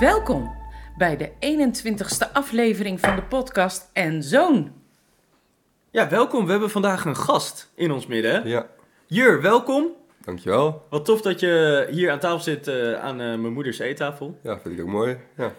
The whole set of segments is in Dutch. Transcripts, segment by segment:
Welkom bij de 21ste aflevering van de podcast En Zoon. Ja, welkom. We hebben vandaag een gast in ons midden. Ja, Jur, welkom. dankjewel. Wat tof dat je hier aan tafel zit eh, aan eh, mijn moeders eettafel. Ja, vind ik ook mooi. Ja,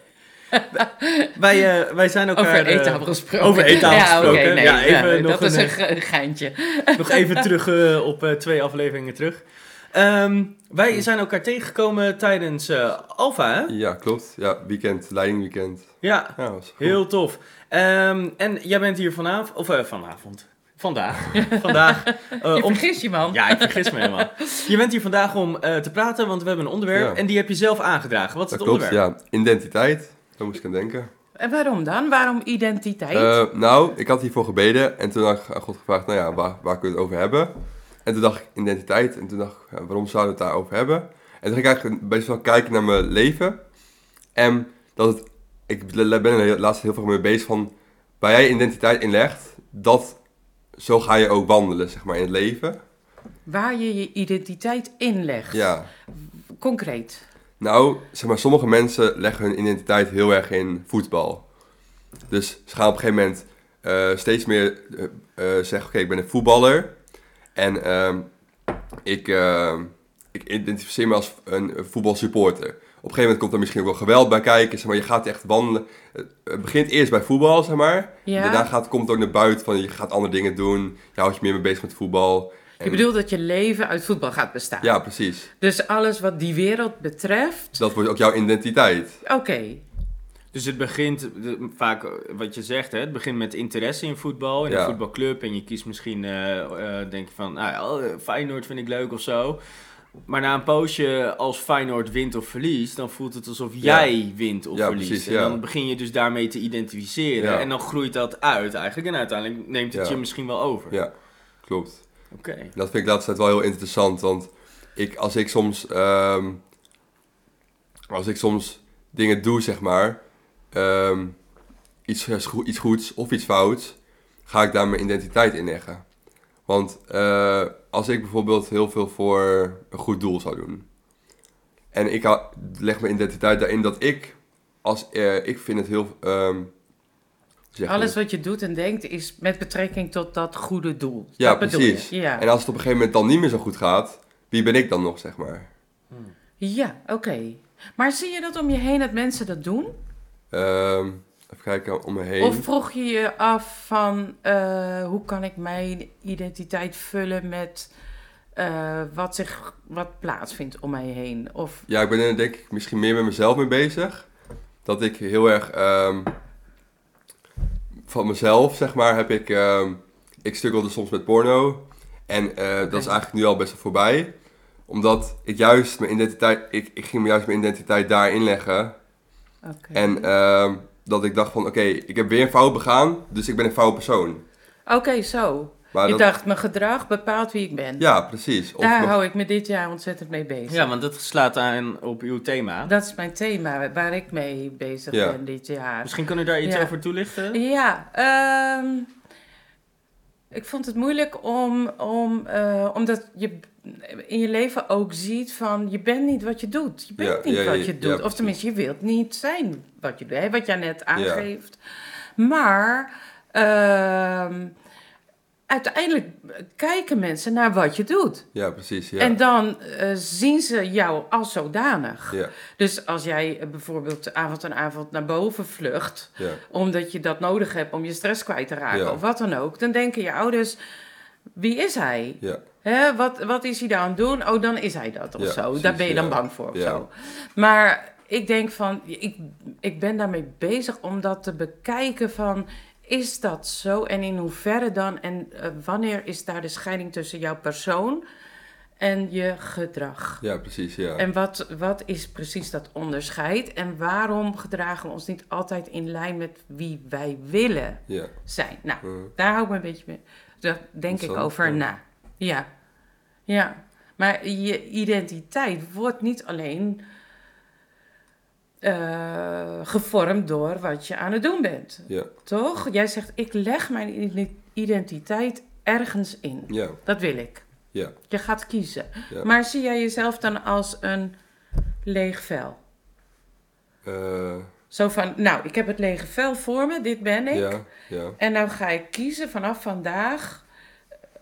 Wij, eh, wij zijn elkaar... Over eh, eettafel gesproken. over ja, gesproken. oké, nee, Ja, even ja, nog dat is een, een ge- geintje. nog even terug eh, op eh, twee afleveringen terug. Ehm, wij zijn elkaar tegengekomen tijdens eh, Alpha, hè? ja klopt. Ja, weekend, leidingweekend. Ja, Ja, heel tof. Ehm, en jij bent hier vanavond... Of eh, vanavond. Vandaag. Vandaag. eh, Je om vergis je, man. Ja, ik vergis me helemaal. Je bent hier vandaag om eh, te praten, want we hebben een onderwerp Ja. en die heb je zelf aangedragen. Wat is Dat het klopt, onderwerp? ja. Identiteit. Daar moest ik aan denken. En waarom dan? Waarom identiteit? Eh, nou, ik had hiervoor gebeden en toen had ik aan God gevraagd, nou ja, waar, waar kunnen we het over hebben? En toen dacht ik identiteit en toen dacht ik, waarom zouden we het daarover hebben? En toen ging ik eigenlijk best wel kijken naar mijn leven. En dat het, ik ben er laatst heel veel mee bezig van, waar jij identiteit in legt, dat, zo ga je ook wandelen, zeg maar, in het leven. Waar je je identiteit inlegt. Ja. Concreet. Nou, zeg maar, sommige mensen leggen hun identiteit heel erg in voetbal. Dus ze gaan op een gegeven moment eh, steeds meer eh, eh, zeggen, oké, ik ben een voetballer. En ehm, ik, ehm, ik identificeer me als een, voetbalsupporter. Op een gegeven moment komt er misschien ook wel geweld bij kijken. Zeg maar, je gaat echt wandelen. Het- Het begint eerst bij voetbal, zeg maar. Ja. Daarna gaat, komt het ook naar buiten van je gaat andere dingen doen. Je houdt je meer mee bezig met voetbal. Je bedoelt dat je leven uit voetbal gaat bestaan. Ja, precies. Dus alles wat die wereld betreft. Dat wordt ook jouw identiteit. Oké. Dus het begint vaak, eh, wat je zegt, hè, het begint met interesse in voetbal, in Ja. een voetbalclub. En je kiest misschien, eh, eh, denk je van, nou oh, Feyenoord vind ik leuk of zo. Maar na een poosje, als Feyenoord wint of verliest, dan voelt het alsof jij wint of Ja, verliest. precies, en dan begin je dus daarmee te identificeren. Ja. En dan groeit dat uit eigenlijk. En uiteindelijk neemt het Ja. je misschien wel over. Ja, klopt. Dat vind ik tijd wel heel interessant, want ik, als ik soms, ehm, als ik soms dingen doe, zeg maar, ehm, iets, iets goeds of iets fouts, ga ik daar mijn identiteit in leggen. Want eh, als ik bijvoorbeeld heel veel voor een goed doel zou doen, en ik leg mijn identiteit daarin dat ik, als eh, ik vind het heel, ehm, zeg Alles wat je doet en denkt is met betrekking tot dat goede doel. Ja, dat precies. Ja, En als het op een gegeven moment dan niet meer zo goed gaat, wie ben ik dan nog, zeg maar? ja oké. Maar zie je dat om je heen dat mensen dat doen? Ehm, even kijken om me heen. Of vroeg je je af van eh, hoe kan ik mijn identiteit vullen met eh, wat, zich, wat plaatsvindt om mij heen? Of Ja, ik ben er denk ik misschien meer met mezelf mee bezig. Dat ik heel erg ehm, van mezelf, zeg maar, heb ik... ehm, ik struggelde soms met porno. En eh, dat is eigenlijk nu al best wel voorbij. Omdat ik juist mijn identiteit... Ik, ik ging juist mijn identiteit daarin leggen. En ehm, dat ik dacht van, oké, ik heb weer een fout begaan. Dus ik ben een fout persoon. Oké, zo. Maar je dat, dacht, mijn gedrag bepaalt wie ik ben. Ja, precies. Of Daar nog- hou ik me dit jaar ontzettend mee bezig. Ja, want dat slaat aan op uw thema. Dat is mijn thema waar ik mee bezig Ja. ben dit jaar. Misschien kunnen we daar iets Ja. over toelichten? Ja, ehm, ik vond het moeilijk om, om, eh, omdat je in je leven ook ziet van je bent niet wat je doet. Je bent Ja, niet ja, wat je ja, doet. of tenminste, je wilt niet zijn wat je doet, hè, wat jij net aangeeft. Maar ehm, uiteindelijk kijken mensen naar wat je doet. Ja, precies. Ja. En dan eh, zien ze jou als zodanig. ja, Dus als jij eh, bijvoorbeeld avond aan avond naar boven vlucht, ja, omdat je dat nodig hebt om je stress kwijt te raken Ja. of wat dan ook, dan denken je ouders: wie is hij? ja. Hè, wat, wat is hij dan aan het doen? Oh, dan is hij dat of zo. precies, Daar ben je dan bang voor of Ja. zo. Maar ik denk van, ik, ik ben daarmee bezig om dat te bekijken van, is dat zo en in hoeverre dan? En eh, wanneer is daar de scheiding tussen jouw persoon en je gedrag? Ja, precies. Ja. En wat, wat is precies dat onderscheid? En waarom gedragen we ons niet altijd in lijn met wie wij willen ja. zijn? Nou, daar hou ik me een beetje mee. Daar denk ik over ja. na. Ja. Ja. Maar je identiteit wordt niet alleen eh, gevormd door wat je aan het doen bent. ja. Toch? Jij zegt, ik leg mijn identi- identiteit ergens in. Ja, Dat wil ik. ja, Je gaat kiezen. Ja. Maar zie jij jezelf dan als een leeg vel? eh, Zo van, nou, ik heb het lege vel voor me, dit ben ik. ja, ja. En nou ga ik kiezen vanaf vandaag.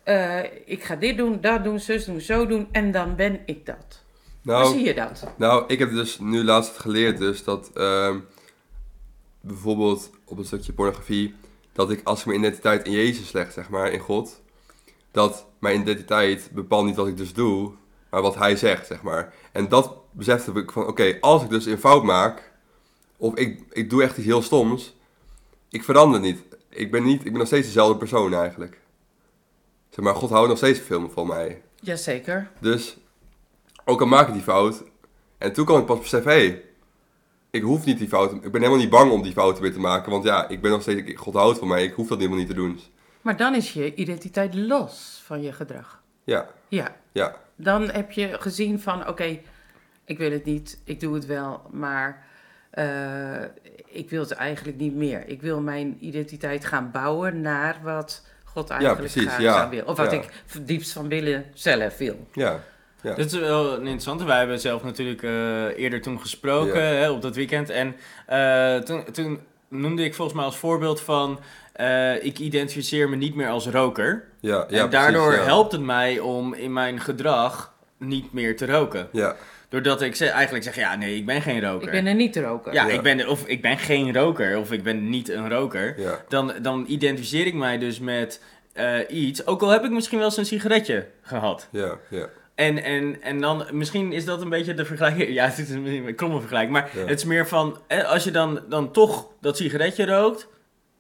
eh, ik ga dit doen, dat doen, zus doen, zo doen. En dan ben ik dat. Hoe Nou, zie je dat? Nou, ik heb dus nu laatst geleerd dus dat ehm, bijvoorbeeld op een stukje pornografie, dat ik als ik mijn identiteit in Jezus leg, zeg maar, in God, dat mijn identiteit bepaalt niet wat ik dus doe, maar wat Hij zegt, zeg maar. En dat besefte ik van, oké, als ik dus een fout maak, of ik, ik doe echt iets heel stoms, ik verander niet. Ik ben, niet, ik ben nog steeds dezelfde persoon eigenlijk. Zeg maar, God houdt nog steeds veel van mij. Jazeker. Dus ook al maak ik die fout. En toen kwam ik pas beseffen, hé, hey, ik hoef niet die fout. Ik ben helemaal niet bang om die fouten weer te maken. Want ja, ik ben nog steeds, God houdt van mij. Ik hoef dat helemaal niet te doen. Maar dan is je identiteit los van je gedrag. Ja, Ja, ja, dan heb je gezien van, oké, ik wil het niet, ik doe het wel, maar eh, ik wil het eigenlijk niet meer. Ik wil mijn identiteit gaan bouwen naar wat God eigenlijk precies, graag ja. zou willen. Of wat Ja. ik diepst van binnen zelf wil. ja. Ja. Dit is wel een interessante. Wij hebben zelf natuurlijk eh, eerder toen gesproken Ja. hè, op dat weekend. En eh, toen, toen noemde ik volgens mij als voorbeeld van... eh, ik identificeer me niet meer als roker. Ja, ja, en daardoor precies, ja. helpt het mij om in mijn gedrag niet meer te roken. Ja, Doordat ik ze- eigenlijk zeg, ja nee, ik ben geen roker. Ik ben er niet te roken. ja, Ja. Ik ben, of ik ben geen roker, of ik ben niet een roker. ja, Dan, dan identificeer ik mij dus met eh, iets. Ook al heb ik misschien wel eens een sigaretje gehad. ja, ja. En, en, en dan, misschien is dat een beetje de vergelijking. Ja, het is een kromme vergelijking. Maar Ja. het is meer van, als je dan, dan toch dat sigaretje rookt,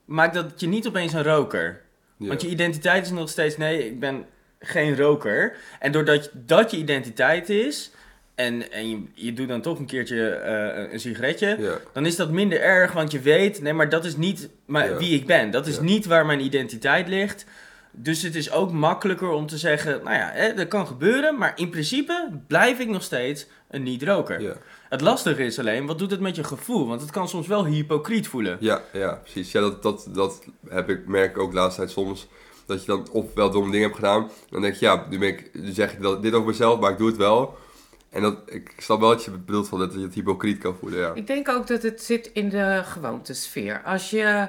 maakt dat je niet opeens een roker. ja. Want je identiteit is nog steeds, nee, ik ben geen roker. En doordat dat je identiteit is, en, en je, je doet dan toch een keertje eh, een sigaretje, ja, dan is dat minder erg, want je weet, nee, maar dat is niet maar wie ik ben. Dat is niet waar mijn identiteit ligt. Dus het is ook makkelijker om te zeggen, nou ja, hè, dat kan gebeuren, maar in principe blijf ik nog steeds een niet-roker. ja. Het lastige is alleen, wat doet het met je gevoel? Want het kan soms wel hypocriet voelen. Ja, ja, precies. Ja, dat, dat, dat heb ik, merk ik ook de laatste tijd soms. Dat je dan of wel domme dingen hebt gedaan. Dan denk je, ja, nu, ben ik, nu zeg ik dat, dit over mezelf, maar ik doe het wel. En dat, ik snap wel wat je bedoelt van dat je het hypocriet kan voelen, ja. Ik denk ook dat het zit in de gewoontesfeer. Als je,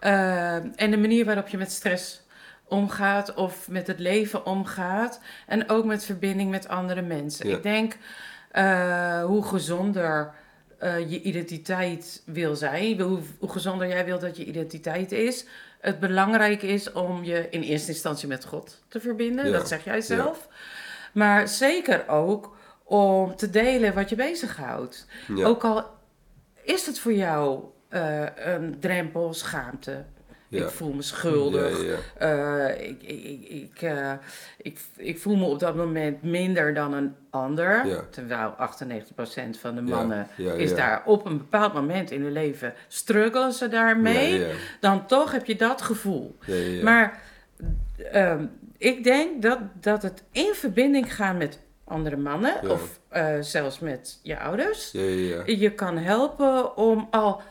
eh, en de manier waarop je met stress omgaat of met het leven omgaat. En ook met verbinding met andere mensen. Ja. Ik denk eh, hoe gezonder eh, je identiteit wil zijn, hoe, hoe gezonder jij wilt dat je identiteit is. Het belangrijk is om je in eerste instantie met God te verbinden, Ja. dat zeg jij zelf. Maar zeker ook om te delen wat je bezighoudt. Ook al is het voor jou eh, een drempel, schaamte. Ik voel me schuldig. Eh, ik, ik, ik, ik, eh, ik, ik voel me op dat moment minder dan een ander. Terwijl 98% van de mannen is daar op een bepaald moment in hun leven struggelen ze daarmee. Dan toch heb je dat gevoel. Maar ehm, ik denk dat, dat het in verbinding gaan met andere mannen, Ja. of eh, zelfs met je ouders, Ja, ja, ja. je kan helpen om al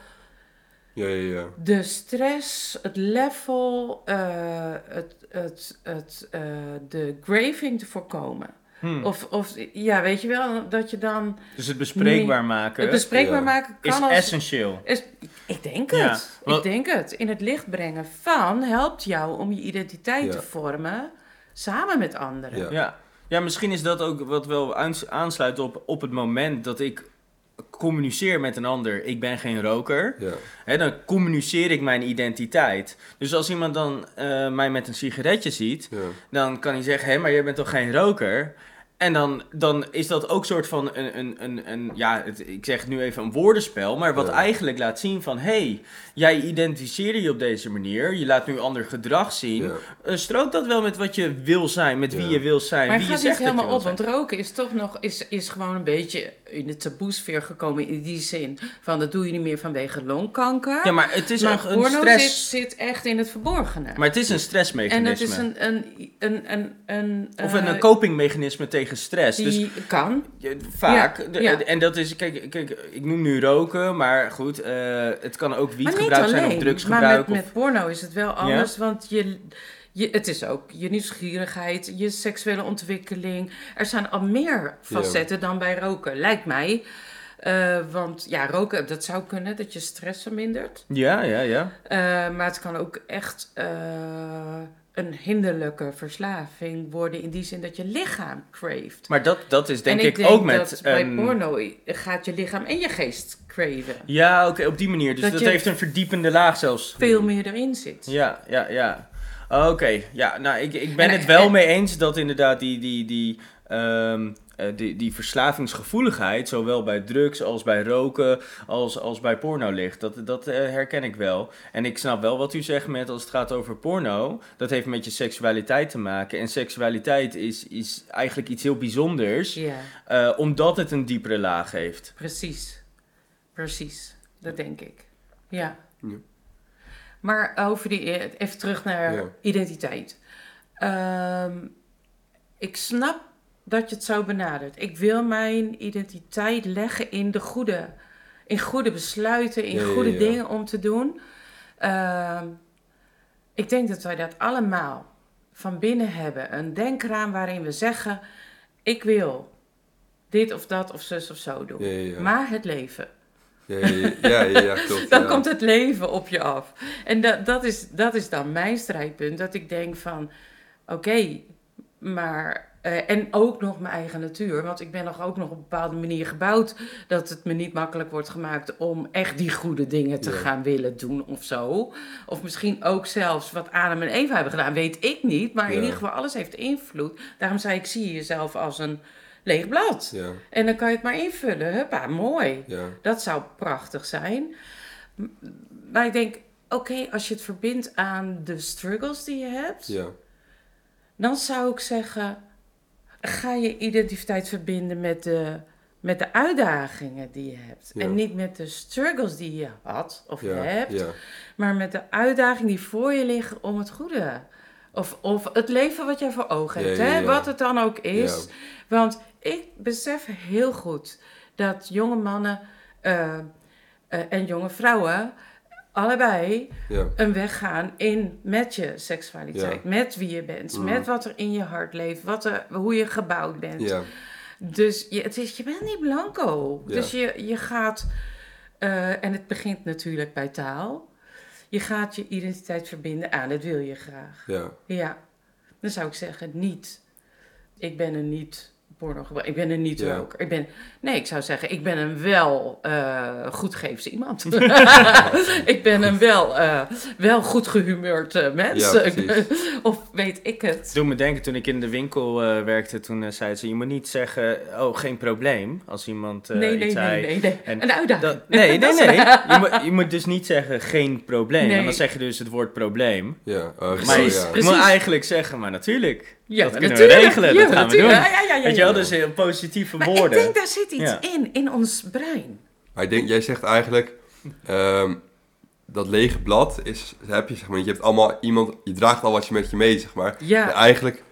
Ja, ja, ja. de stress, het level, eh, het, het, het, eh, de graving te voorkomen. Hmm. Of, of ja, weet je wel, dat je dan Dus het bespreekbaar maken het bespreekbaar Ja. maken is kan als... essentieel. is- ik denk Ja, het. want- Ik denk het. In het licht brengen van helpt jou om je identiteit Ja. te vormen samen met anderen. Ja. Ja. ja, misschien is dat ook wat wel aans- aansluit op, op het moment dat ik communiceer met een ander. Ik ben geen roker. Ja, Hè, dan communiceer ik mijn identiteit. Dus als iemand dan eh, mij met een sigaretje ziet, ja. dan kan hij zeggen: hé, maar jij bent toch geen roker? En dan, dan is dat ook soort van een, een, een, een ja, het, ik zeg nu even een woordenspel, maar wat Ja. eigenlijk laat zien van, hé, hey, jij identificeert je op deze manier, je laat nu ander gedrag zien. Ja. Eh, strookt dat wel met wat je wil zijn, met wie Ja. je wil zijn, Maar wie je gaat niet zegt je helemaal op, zijn? want roken is toch nog is, is gewoon een beetje in de taboesfeer gekomen in die zin van dat doe je niet meer vanwege longkanker. Ja, maar het is maar ook een stress. zit, zit echt in het verborgene. Maar het is een en stressmechanisme. het is een, een, een, een, een Of eh, een, copingmechanisme tegen stress. Dus die kan. Ja, Vaak. Ja, De- ja. En dat is, kijk, kijk, ik noem nu roken, maar goed, eh, het kan ook wietgebruik zijn of drugsgebruik. Maar met, of, met porno is het wel anders, want je, je, het is ook je nieuwsgierigheid, je seksuele ontwikkeling. Er zijn al meer facetten dan bij roken, lijkt mij. Eh, want ja, roken, dat zou kunnen, dat je stress vermindert. Ja, ja, ja. Eh, maar het kan ook echt een hinderlijke verslaving worden in die zin dat je lichaam craeft. Maar dat, dat is denk en ik, denk ook met... dat bij een- porno gaat je lichaam en je geest craven. Ja, oké, op die manier. Dus Dat heeft een verdiepende laag zelfs. Veel meer erin zit. Ja, ja, ja. Oké, ja, nou, ik, ik ben En- het wel en- mee eens dat inderdaad die, die, die, ehm, eh, die, die verslavingsgevoeligheid, zowel bij drugs als bij roken, als, als bij porno ligt. Dat, dat eh, herken ik wel. En ik snap wel wat u zegt met als het gaat over porno, dat heeft met je seksualiteit te maken. En seksualiteit is, is eigenlijk iets heel bijzonders, Ja, eh, omdat het een diepere laag heeft. precies. Precies. Dat denk ik. Ja. Ja. Maar over die, even terug naar Ja. identiteit. Ehm, ik snap dat je het zo benadert. Ik wil mijn identiteit leggen in de goede, in goede besluiten, in Ja, goede ja. dingen om te doen. Ehm, ik denk dat wij dat allemaal van binnen hebben. Een denkraam waarin we zeggen: ik wil dit of dat of zus of zo doen. Maar het leven. Ja, ja, klopt. Dan komt het leven op je af. En dat, dat, is, dat is dan mijn strijdpunt. Dat ik denk van, oké, maar... eh, en ook nog mijn eigen natuur. Want ik ben nog ook nog op een bepaalde manier gebouwd... dat het me niet makkelijk wordt gemaakt... om echt die goede dingen te Ja. gaan willen doen of zo. Of misschien ook zelfs wat Adam en Eva hebben gedaan. Weet ik niet. Maar in ieder geval, alles heeft invloed. Daarom zei ik, zie jezelf als een leeg blad. Ja, En dan kan je het maar invullen. Huppa, mooi. ja, Dat zou prachtig zijn. Maar ik denk, oké, als je het verbindt aan de struggles die je hebt, ja, dan zou ik zeggen, ga je identiteit verbinden met de, met de uitdagingen die je hebt. Ja. En niet met de struggles die je had of ja, hebt, ja, maar met de uitdagingen die voor je liggen om het goede. Of, of het leven wat jij voor ogen hebt, hè? wat het dan ook is. Want ik besef heel goed dat jonge mannen eh, eh, en jonge vrouwen allebei ja, een weg gaan in met je seksualiteit, Ja. met wie je bent, Mhm. met wat er in je hart leeft, wat er, hoe je gebouwd bent. ja, Dus je, het is, je bent niet blanco. Dus je, je gaat, eh, en het begint natuurlijk bij taal, je gaat je identiteit verbinden aan, dat wil je graag. ja, Ja, dan zou ik zeggen niet. Ik ben een niet porno Ik ben een niet Ja. roker. Ik ben, nee, ik zou zeggen, ik ben een wel eh goedgeefse iemand. ik ben een wel, eh, wel goed gehumeurd eh, mens. Ja, of weet ik het. Doe me denken, toen ik in de winkel eh, werkte, toen zei ze, je moet niet zeggen, oh, geen probleem, als iemand eh, nee, iets nee, zei. nee, nee, nee. En Een uitdaging. Dat- nee, nee, nee. Je moet, je moet dus niet zeggen geen probleem. Nee. Want dan zeg je dus het woord probleem. ja. Oh, Maar je, ja. je precies. moet eigenlijk zeggen, maar natuurlijk. Ja, dat kunnen we regelen, Ja, dat gaan we doen. natuurlijk. Ja, ja, ja, ja, Weet je ja. wel, dus heel positieve Maar woorden. ik denk, daar zit iets Ja. in, in ons brein. Maar ik denk, jij zegt eigenlijk, ehm, dat lege blad is, heb je zeg maar, je hebt allemaal iemand, je draagt al wat je met je mee, zeg maar. Ja. En eigenlijk,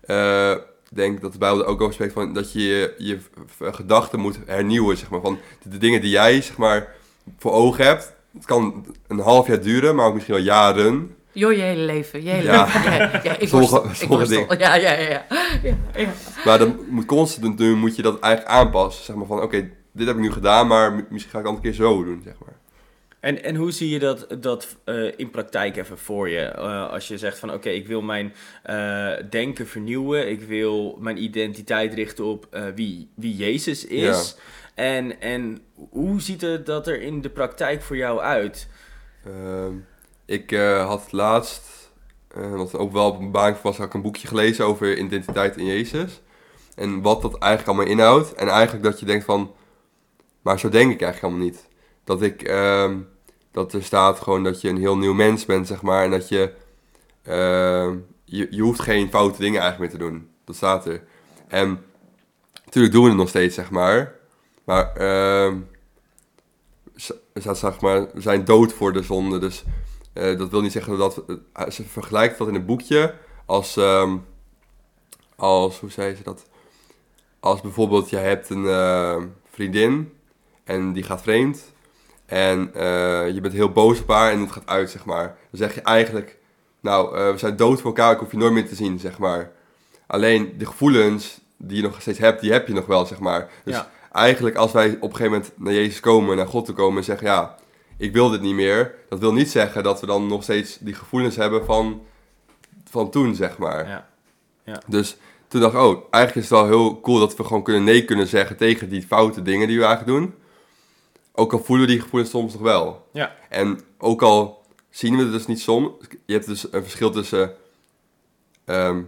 eh, denk ik dat de Bijbel er ook over spreekt van dat je je, gedachten moet hernieuwen, zeg maar. Van de, de dingen die jij, zeg maar, voor ogen hebt, het kan een half jaar duren, maar ook misschien wel jaren. Joh, je hele leven. Je hele Ja. leven. Ja, ja, ik Sommige- worstel, ik sommige. Ja, ja, ja. ja. ja, ja. Maar dan moet constant doen, moet je dat eigenlijk aanpassen. Zeg maar van, oké, dit heb ik nu gedaan, maar misschien ga ik het een keer zo doen, zeg maar. En, en hoe zie je dat, dat eh, in praktijk even voor je? Eh, als je zegt van oké, ik wil mijn eh, denken vernieuwen. Ik wil mijn identiteit richten op eh, wie, wie Jezus is. En, en hoe ziet het dat er in de praktijk voor jou uit? Ehm, ik eh, had laatst, eh, wat ook wel op een baan was, had ik een boekje gelezen over identiteit in Jezus. En wat dat eigenlijk allemaal inhoudt. En eigenlijk dat je denkt van, maar zo denk ik eigenlijk helemaal niet. Dat ik, ehm, dat er staat gewoon dat je een heel nieuw mens bent, zeg maar. En dat je, ehm, je, je hoeft geen foute dingen eigenlijk meer te doen. Dat staat er. En natuurlijk doen we het nog steeds, zeg maar. Maar, ehm, zeg maar, we zijn dood voor de zonde. Dus eh, dat wil niet zeggen dat... eh, ze vergelijkt dat in het boekje als... ehm, als, hoe zei ze dat? Als bijvoorbeeld, je hebt een eh, vriendin en die gaat vreemd. En eh, je bent heel boos op haar en het gaat uit, zeg maar. Dan zeg je eigenlijk nou, we zijn dood voor elkaar, ik hoef je nooit meer te zien, zeg maar. Alleen de gevoelens die je nog steeds hebt, die heb je nog wel, zeg maar. Dus Ja. eigenlijk als wij op een gegeven moment naar Jezus komen, naar God toe komen en zeggen, ja, ik wil dit niet meer. Dat wil niet zeggen dat we dan nog steeds die gevoelens hebben van, van toen, zeg maar. Ja. Dus toen dacht ik, oh, eigenlijk is het wel heel cool dat we gewoon kunnen nee kunnen zeggen tegen die foute dingen die we eigenlijk doen. Ook al voelen we die gevoelens soms nog wel. Ja. En ook al zien we het dus niet soms, je hebt dus een verschil tussen ehm,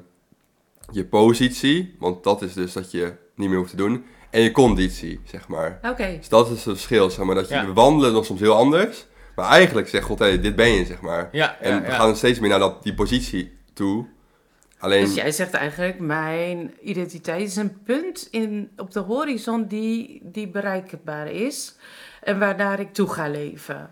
je positie, want dat is dus dat je niet meer hoeft te doen, en je conditie, zeg maar. Oké. Dus dat is het verschil, zeg maar. Dat je, Ja. wandelen nog soms heel anders, maar eigenlijk zegt God, hé, dit ben je, zeg maar. Ja, En ja, we ja. gaan steeds meer naar dat, die positie toe. Alleen, Dus jij zegt eigenlijk, mijn identiteit is een punt in, op de horizon die, die bereikbaar is. En waarnaar ik toe ga leven.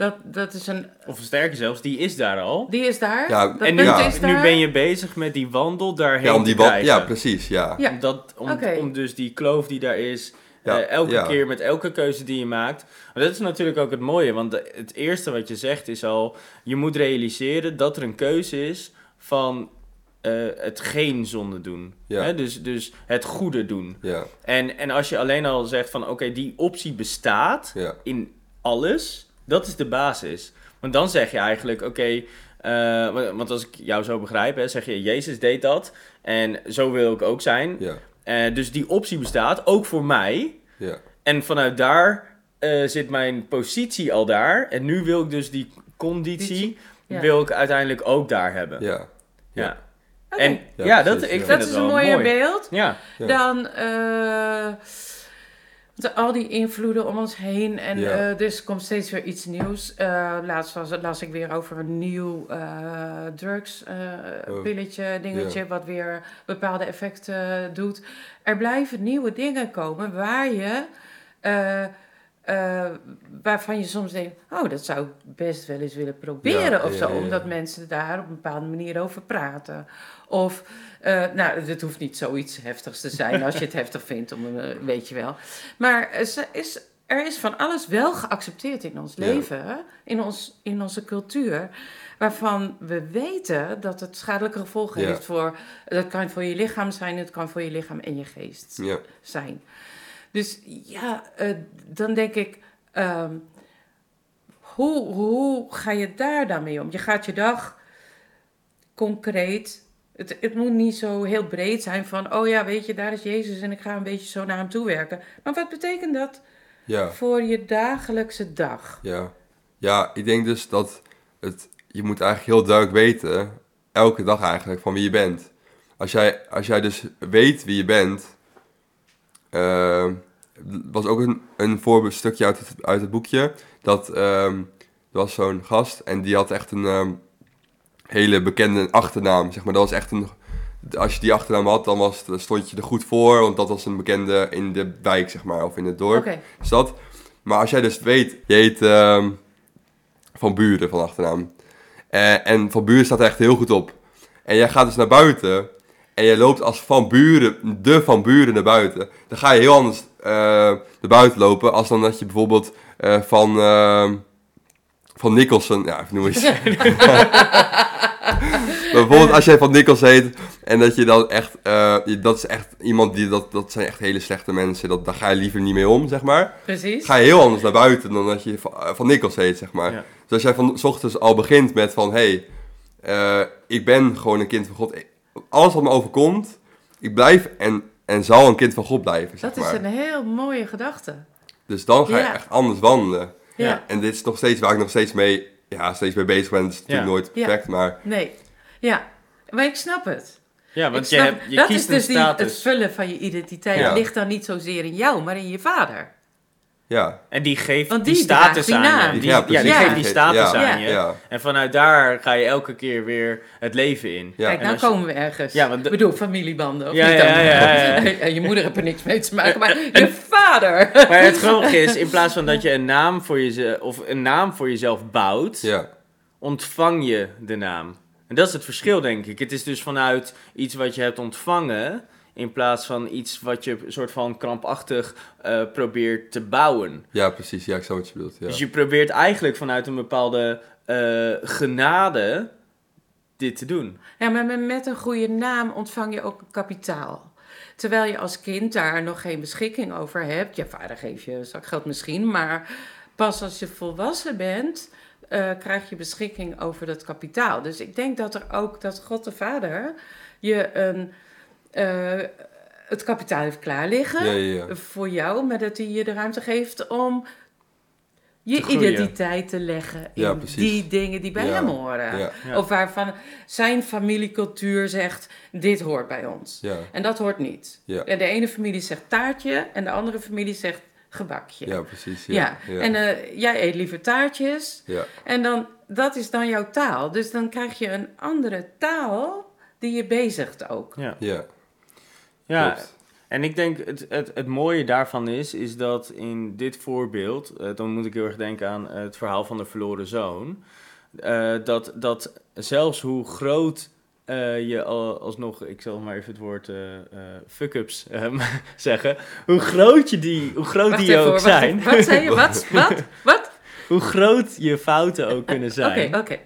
Dat, dat is een... Of sterker zelfs, die is daar al. Die is daar. Ja, dat en nu, ja. is daar. nu ben je bezig met die wandel daarheen ja, om die te ja, precies, ja. Ja. Om, dat, om, om dus die kloof die daar is, Ja, eh, elke ja. keer met elke keuze die je maakt. Maar dat is natuurlijk ook het mooie, want de- het eerste wat je zegt is al, je moet realiseren dat er een keuze is van eh, het geen zonde doen. Ja. Hè? Dus, dus het goede doen. Ja, En, en als je alleen al zegt van, oké, die optie bestaat ja, in alles, dat is de basis. Want dan zeg je eigenlijk, oké, eh, want- want als ik jou zo begrijp, hè, zeg je, Jezus deed dat en zo wil ik ook zijn. ja, Eh, dus die optie bestaat, ook voor mij. ja. En vanuit daar eh, zit mijn positie al daar. En nu wil ik dus die conditie, Ja. wil ik uiteindelijk ook daar hebben. ja. Ja. En ja, Ja, dat, ik vind Dat is een mooier mooi. beeld. Ja, Ja. Dan al die invloeden om ons heen. En Ja. eh, dus er komt steeds weer iets nieuws. Eh, laatst was, las ik weer over een nieuw drugs eh, Oh. pilletje, dingetje, wat weer bepaalde effecten doet. Er blijven nieuwe dingen komen waar je. Eh, waarvan je soms denkt, oh, dat zou ik best wel eens willen proberen Ja, of zo. ja, ja, ja. Omdat mensen daar op een bepaalde manier over praten. Of, eh, nou, het hoeft niet zoiets heftigs te zijn als je het heftig vindt, om, eh, weet je wel. Maar er is, er is van alles wel geaccepteerd in ons leven, in, ons, in onze cultuur. Waarvan we weten dat het schadelijke gevolgen heeft voor. Dat kan voor je lichaam zijn, het kan voor je lichaam en je geest ja. zijn. Dus ja, eh, dan denk ik, ehm, hoe, hoe ga je daar dan mee om? Je gaat je dag concreet. Het, het moet niet zo heel breed zijn van, oh ja, weet je, daar is Jezus en ik ga een beetje zo naar hem toe werken. Maar wat betekent dat ja. voor je dagelijkse dag? Ja. ja, ik denk dus dat het, je moet eigenlijk heel duidelijk weten, elke dag eigenlijk, van wie je bent. Als jij, als jij dus weet wie je bent, er was ook een, een voorbeeldstukje uit het, uit het boekje, dat ehm, er was zo'n gast en die had echt een ehm, hele bekende achternaam, zeg maar. Dat was echt een, als je die achternaam had, dan was, het- stond je er goed voor, want dat was een bekende in de wijk, zeg maar, of in het dorp. Dat? Maar als jij dus weet, je heet ehm, Van Buren van achternaam. Eh, en Van Buren staat er echt heel goed op. En jij gaat dus naar buiten. En jij loopt als Van Buren, de Van Buren naar buiten. Dan ga je heel anders eh, naar buiten lopen. Als dan dat je bijvoorbeeld eh, van, ehm, van Nicholson, ja, even noem eens. bijvoorbeeld als jij van Nichols heet en dat je dan echt, eh, je- dat is echt iemand die, dat, dat zijn echt hele slechte mensen, dat, daar ga je liever niet mee om, zeg maar. precies. Ga je heel anders naar buiten dan dat je van, van Nichols heet, zeg maar. Ja. Dus als jij van 's ochtends al begint met van, hé, hey, eh, ik ben gewoon een kind van God. Alles wat me overkomt, ik blijf en, en zal een kind van God blijven, zeg Dat is een heel mooie gedachte. Dus dan ga je Ja. echt anders wandelen. Ja. En dit is nog steeds waar ik nog steeds mee, ja, steeds mee bezig ben. Het is natuurlijk Ja. nooit Ja. perfect, maar nee. Ja, maar ik snap het. Ja, want je, hebt, je dat kiest is dus een die, het vullen van je identiteit. Ja. ligt dan niet zozeer in jou, maar in je vader. Ja. En die geeft Want die, die status die aan je. Die, Ja, ja, die geeft die status Ja. aan je. Ja. En vanuit daar ga je elke keer weer het leven in. Ja. Kijk, nou als je- komen we ergens. Ja, want de- Ik bedoel, familiebanden. Of Ja, niet ja, dan? ja, ja, ja. En je moeder heeft er niks mee te maken, maar je vader. Maar het grappige is, in plaats van dat je een naam voor jezelf, of een naam voor jezelf bouwt, Ja, ontvang je de naam. En dat is het verschil, denk ik. Het is dus vanuit iets wat je hebt ontvangen, in plaats van iets wat je een soort van krampachtig eh, probeert te bouwen. ja, precies. Ja, ik snap wat je bedoelt. Ja. Dus je probeert eigenlijk vanuit een bepaalde eh, genade dit te doen. Ja, maar met- met een goede naam ontvang je ook kapitaal. Terwijl je als kind daar nog geen beschikking over hebt. Je vader geeft je zakgeld misschien, maar pas als je volwassen bent, eh, krijg je beschikking over dat kapitaal. Dus ik denk dat er ook, dat God de Vader je een, eh, het kapitaal heeft klaar liggen Ja, ja, ja. voor jou, maar dat hij je de ruimte geeft om je Te identiteit te leggen in die dingen die bij Ja, hem horen. Ja, Ja. Of waarvan zijn familiecultuur zegt, dit hoort bij ons. ja, En dat hoort niet. En de ene familie zegt taartje en de andere familie zegt gebakje. ja, precies. Ja. Ja, ja, En eh, jij eet liever taartjes. ja. En dan, dat is dan jouw taal. Dus dan krijg je een andere taal die je bezigt ook. Ja, ja. Ja klopt. en ik denk het, het, het mooie daarvan is, is dat in dit voorbeeld, eh, dan moet ik heel erg denken aan het verhaal van de verloren zoon, eh, dat, dat zelfs hoe groot eh, je al, alsnog, ik zal maar even het woord eh eh, fuck-ups ehm, zeggen, hoe groot, je die, hoe groot Wacht die even ook hoor, zijn. Wat zei je? Wat? Wat? Wat? Hoe groot je fouten ook kunnen zijn. oké. oké.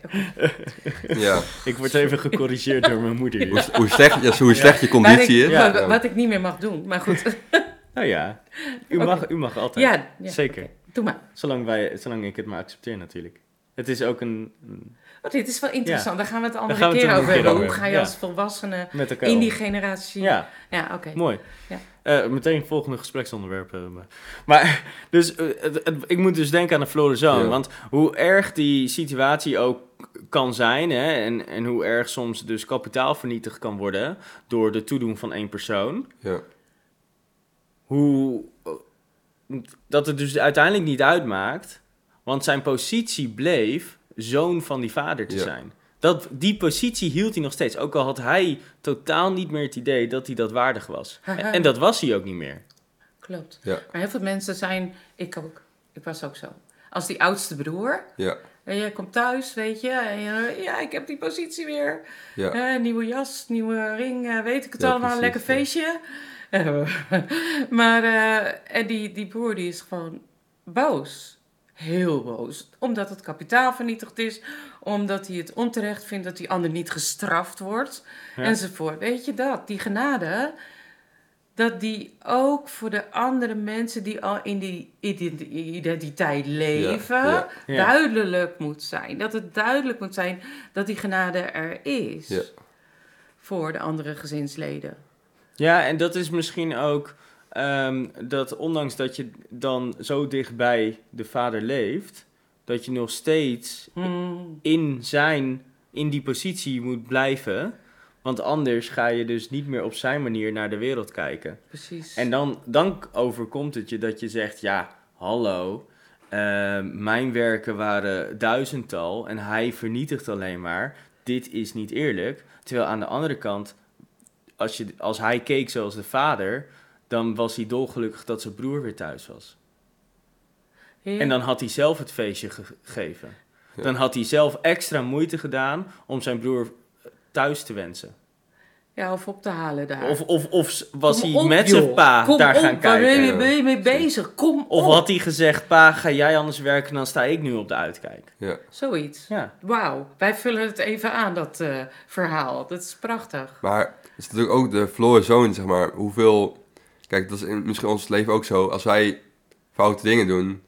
ja. Ik word even gecorrigeerd door mijn moeder. Hoe, slecht, ja, hoe slecht je ik- conditie is. Ja. wat, wat ik niet meer mag doen. Maar goed. Nou ja, u, mag, u mag altijd. ja, ja, Zeker. Doe maar. Zolang, wij, zolang ik het maar accepteer natuurlijk. Het is ook een... een- Oh, dit is wel interessant. Daar gaan we het andere het keer over hebben. Hoe ga je als volwassene met elkaar in die om. generatie... Ja, Ja, oké. mooi. Ja. Eh, meteen volgende gespreksonderwerp. eh, maar- Maar, dus, eh, het- het- ik moet dus denken aan de verloren zoon. Ja. Want hoe erg die situatie ook kan zijn... Hè, en, en hoe erg soms dus kapitaal vernietigd kan worden... door de toedoen van één persoon... Ja, hoe dat het dus uiteindelijk niet uitmaakt, want zijn positie bleef zoon van die vader te Ja. zijn. Dat, die positie hield hij nog steeds, ook al had hij totaal niet meer het idee dat hij dat waardig was. En, en dat was hij ook niet meer. Klopt. Ja. Maar heel veel mensen zijn... Ik ook. Ik was ook zo. Als die oudste broer... ja, En je komt thuis, weet je. En je, ja, ik heb die positie weer. ja. Eh, nieuwe jas, nieuwe ring, eh, weet ik het Ja, allemaal. precies, lekker ja. feestje. Eh, maar eh, en die, die broer die is gewoon boos. Heel boos. Omdat het kapitaal vernietigd is. Omdat hij het onterecht vindt dat die ander niet gestraft wordt. Ja. Enzovoort. Weet je dat? Die genade. Dat die ook voor de andere mensen die al in die ident- identiteit leven, ja. Ja. duidelijk moet zijn. Dat het duidelijk moet zijn dat die genade er is voor de andere gezinsleden. Ja, en dat is misschien ook ehm, dat ondanks dat je dan zo dichtbij de vader leeft, dat je nog steeds Hmm. in zijn, in die positie moet blijven. Want anders ga je dus niet meer op zijn manier naar de wereld kijken. Precies. En dan, dan overkomt het je dat je zegt, ja, hallo, eh, mijn werken waren duizendtal en hij vernietigt alleen maar. Dit is niet eerlijk. Terwijl aan de andere kant, als, je, als hij keek zoals de vader, dan was hij dolgelukkig dat zijn broer weer thuis was. Ja. En dan had hij zelf het feestje ge- gegeven. Ja. Dan had hij zelf extra moeite gedaan om zijn broer thuis te wensen. Ja, of op te halen daar. Of, of, of was Kom hij op, met joh. zijn pa Kom daar op, gaan Waar ben je, kijken? ben je mee bezig? Kom Of op. had hij gezegd, pa, ga jij anders werken, dan sta ik nu op de uitkijk. ja. Zoiets. Ja, Wauw, wij vullen het even aan, dat eh, verhaal. Dat is prachtig. Maar het is natuurlijk ook de verloren zoon, zeg maar. Hoeveel... Kijk, dat is in, misschien in ons leven ook zo. Als wij foute dingen doen,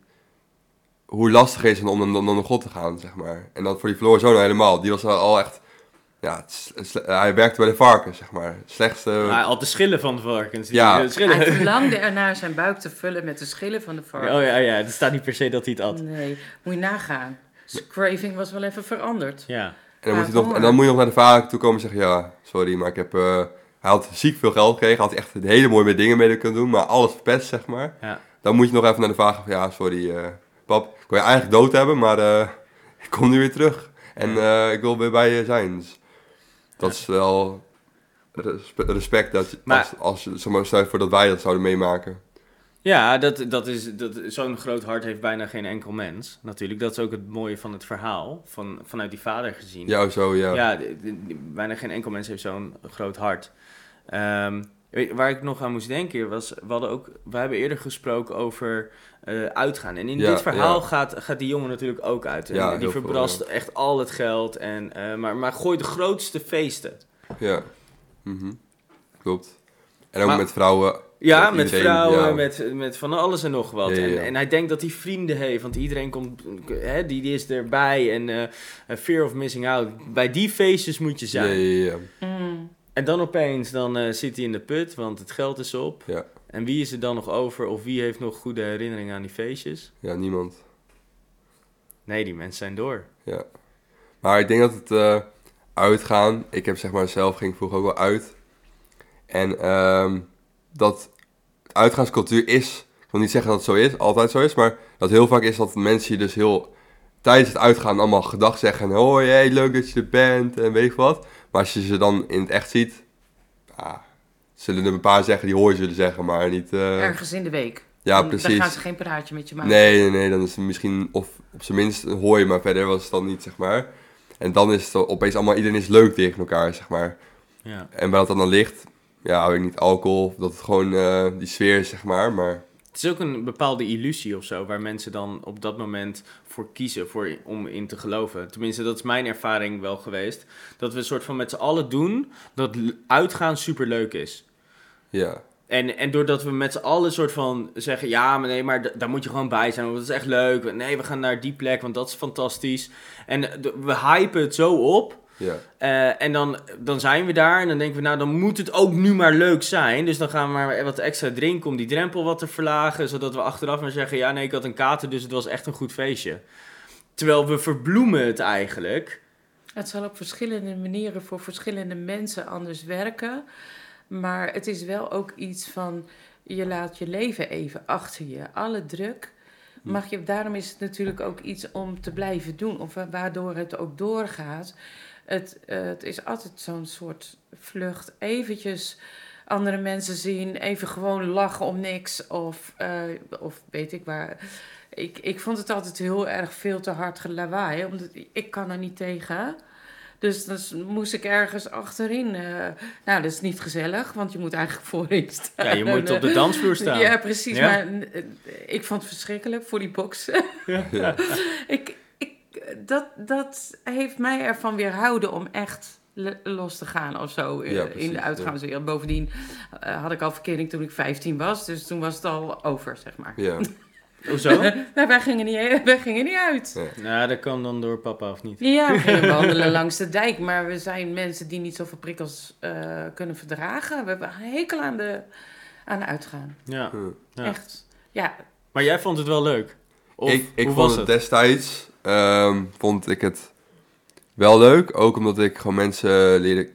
hoe lastig is het om dan, dan, dan naar God te gaan, zeg maar. En dat voor die verloren zoon helemaal. Die was al- al echt... Ja, hij werkte bij de varken, zeg maar. Slechtste... maar hij had de schillen van de varkens. Die- Ja. de schillen. Hij verlangde ernaar zijn buik te vullen met de schillen van de varken. Oh ja, ja, het staat niet per se dat hij het at. Nee, moet je nagaan. Zijn craving was wel even veranderd. Ja, En dan, moet je nog, en dan moet je nog naar de vader toe komen en zeggen, ja, sorry, maar ik heb... eh, hij had ziek veel geld gekregen, had echt hele mooie dingen mee kunnen doen, maar alles verpest, zeg maar. ja. Dan moet je nog even naar de vader van, ja, sorry, eh, pap, ik wil je eigenlijk dood hebben, maar eh, ik kom nu weer terug. En eh, ik wil weer bij je zijn. Dus dat is wel respe- respect dat Maar- als, als je, zeg maar, stel voor dat wij dat zouden meemaken. Ja, dat, dat is, dat, zo'n groot hart heeft bijna geen enkel mens. Natuurlijk, dat is ook het mooie van het verhaal, van, vanuit die vader gezien. Ja, zo, ja. Ja, bijna geen enkel mens heeft zo'n groot hart. Ehm, Waar ik nog aan moest denken was, we hadden ook, we hebben eerder gesproken over eh, uitgaan. En in Ja, dit verhaal ja. gaat, gaat die jongen natuurlijk ook uit. Ja, die veel, verbrast echt al het geld, en, eh, maar, maar gooit de grootste feesten. Ja. Mhm. Klopt. En ook Maar- met vrouwen. Ja, Met iedereen, vrouwen, ja. met, met van alles en nog wat. Ja, ja, ja. En, en hij denkt dat hij vrienden heeft, want iedereen komt, hè, die, die is erbij. En eh, fear of missing out. Bij die feestjes moet je Ja, zijn. ja, ja. En dan opeens, dan eh, zit hij in de put, want het geld is op. Ja. En wie is er dan nog over, of wie heeft nog goede herinneringen aan die feestjes? Ja, niemand. Nee, die mensen zijn door. Ja. Maar ik denk dat het eh, uitgaan. Ik heb zeg maar zelf ging vroeger ook wel uit. En ehm, dat uitgaanscultuur is. Ik wil niet zeggen dat het zo is, altijd zo is. Maar dat heel vaak is dat mensen je dus heel. Tijdens het uitgaan allemaal gedag zeggen. En hoi, hey, leuk dat je er bent. En weet ik wat. Maar als je ze dan in het echt ziet. Ja, zullen er een paar zeggen die hoor je zullen zeggen. Maar niet. eh, Ergens in de week. ja, Dan- Dan precies. gaan ze geen praatje met je maken. Nee, nee, nee, dan is het misschien, of op zijn minst hoor je, maar verder was het dan niet, zeg maar. En dan is het opeens allemaal, iedereen is leuk tegen elkaar, zeg maar. Ja. En waar dat dan aan ligt, ja, weet ik niet, alcohol, dat het gewoon eh, die sfeer is, zeg maar. Maar Het is ook een bepaalde illusie of zo, waar mensen dan op dat moment voor kiezen voor, om in te geloven. Tenminste, dat is mijn ervaring wel geweest. Dat we een soort van met z'n allen doen dat uitgaan superleuk is. ja, En, en doordat we met z'n allen soort van zeggen, ja, maar nee, maar daar moet je gewoon bij zijn, want dat is echt leuk. Nee, we gaan naar die plek, want dat is fantastisch. En we hypen het zo op. ja, eh, en dan, dan zijn we daar en dan denken we, nou, dan moet het ook nu maar leuk zijn. Dus dan gaan we maar wat extra drinken om die drempel wat te verlagen, zodat we achteraf maar zeggen, ja, nee, ik had een kater, dus het was echt een goed feestje. Terwijl we verbloemen het eigenlijk. Het zal op verschillende manieren voor verschillende mensen anders werken. Maar het is wel ook iets van, je laat je leven even achter je. Alle druk mag je, daarom is het natuurlijk ook iets om te blijven doen. Of wa- waardoor het ook doorgaat. Het, eh, het is altijd zo'n soort vlucht. Eventjes andere mensen zien, even gewoon lachen om niks. Of, eh, of weet ik waar. Ik, ik vond het altijd heel erg veel te hard gelawaai. Omdat ik- kan er niet tegen. Dus dan moest ik ergens achterin. eh, nou, dat is niet gezellig, want je moet eigenlijk voorin staan. Ja, je moet op de dansvloer staan. Ja, precies. Ja. Maar ik vond het verschrikkelijk voor die box. ja, ik, dat, dat heeft mij ervan weerhouden om echt los te gaan of zo eh, Ja, in de uitgaanswereld. Bovendien eh, had ik al verkering toen ik 15 was, dus toen was het al over, zeg maar. ja. Hoezo? Nou, wij gingen niet, wij gingen niet uit. Ja. nou, dat kan dan door papa of niet. Ja, we gingen wandelen langs de dijk, maar we zijn mensen die niet zoveel prikkels eh, kunnen verdragen. We hebben een hekel aan, de, aan uitgaan. Ja. Ja. Echt. Ja, Maar jij vond het wel leuk? Of ik ik hoe vond was het het? destijds, ehm, vond ik het wel leuk. Ook omdat ik gewoon mensen leerde,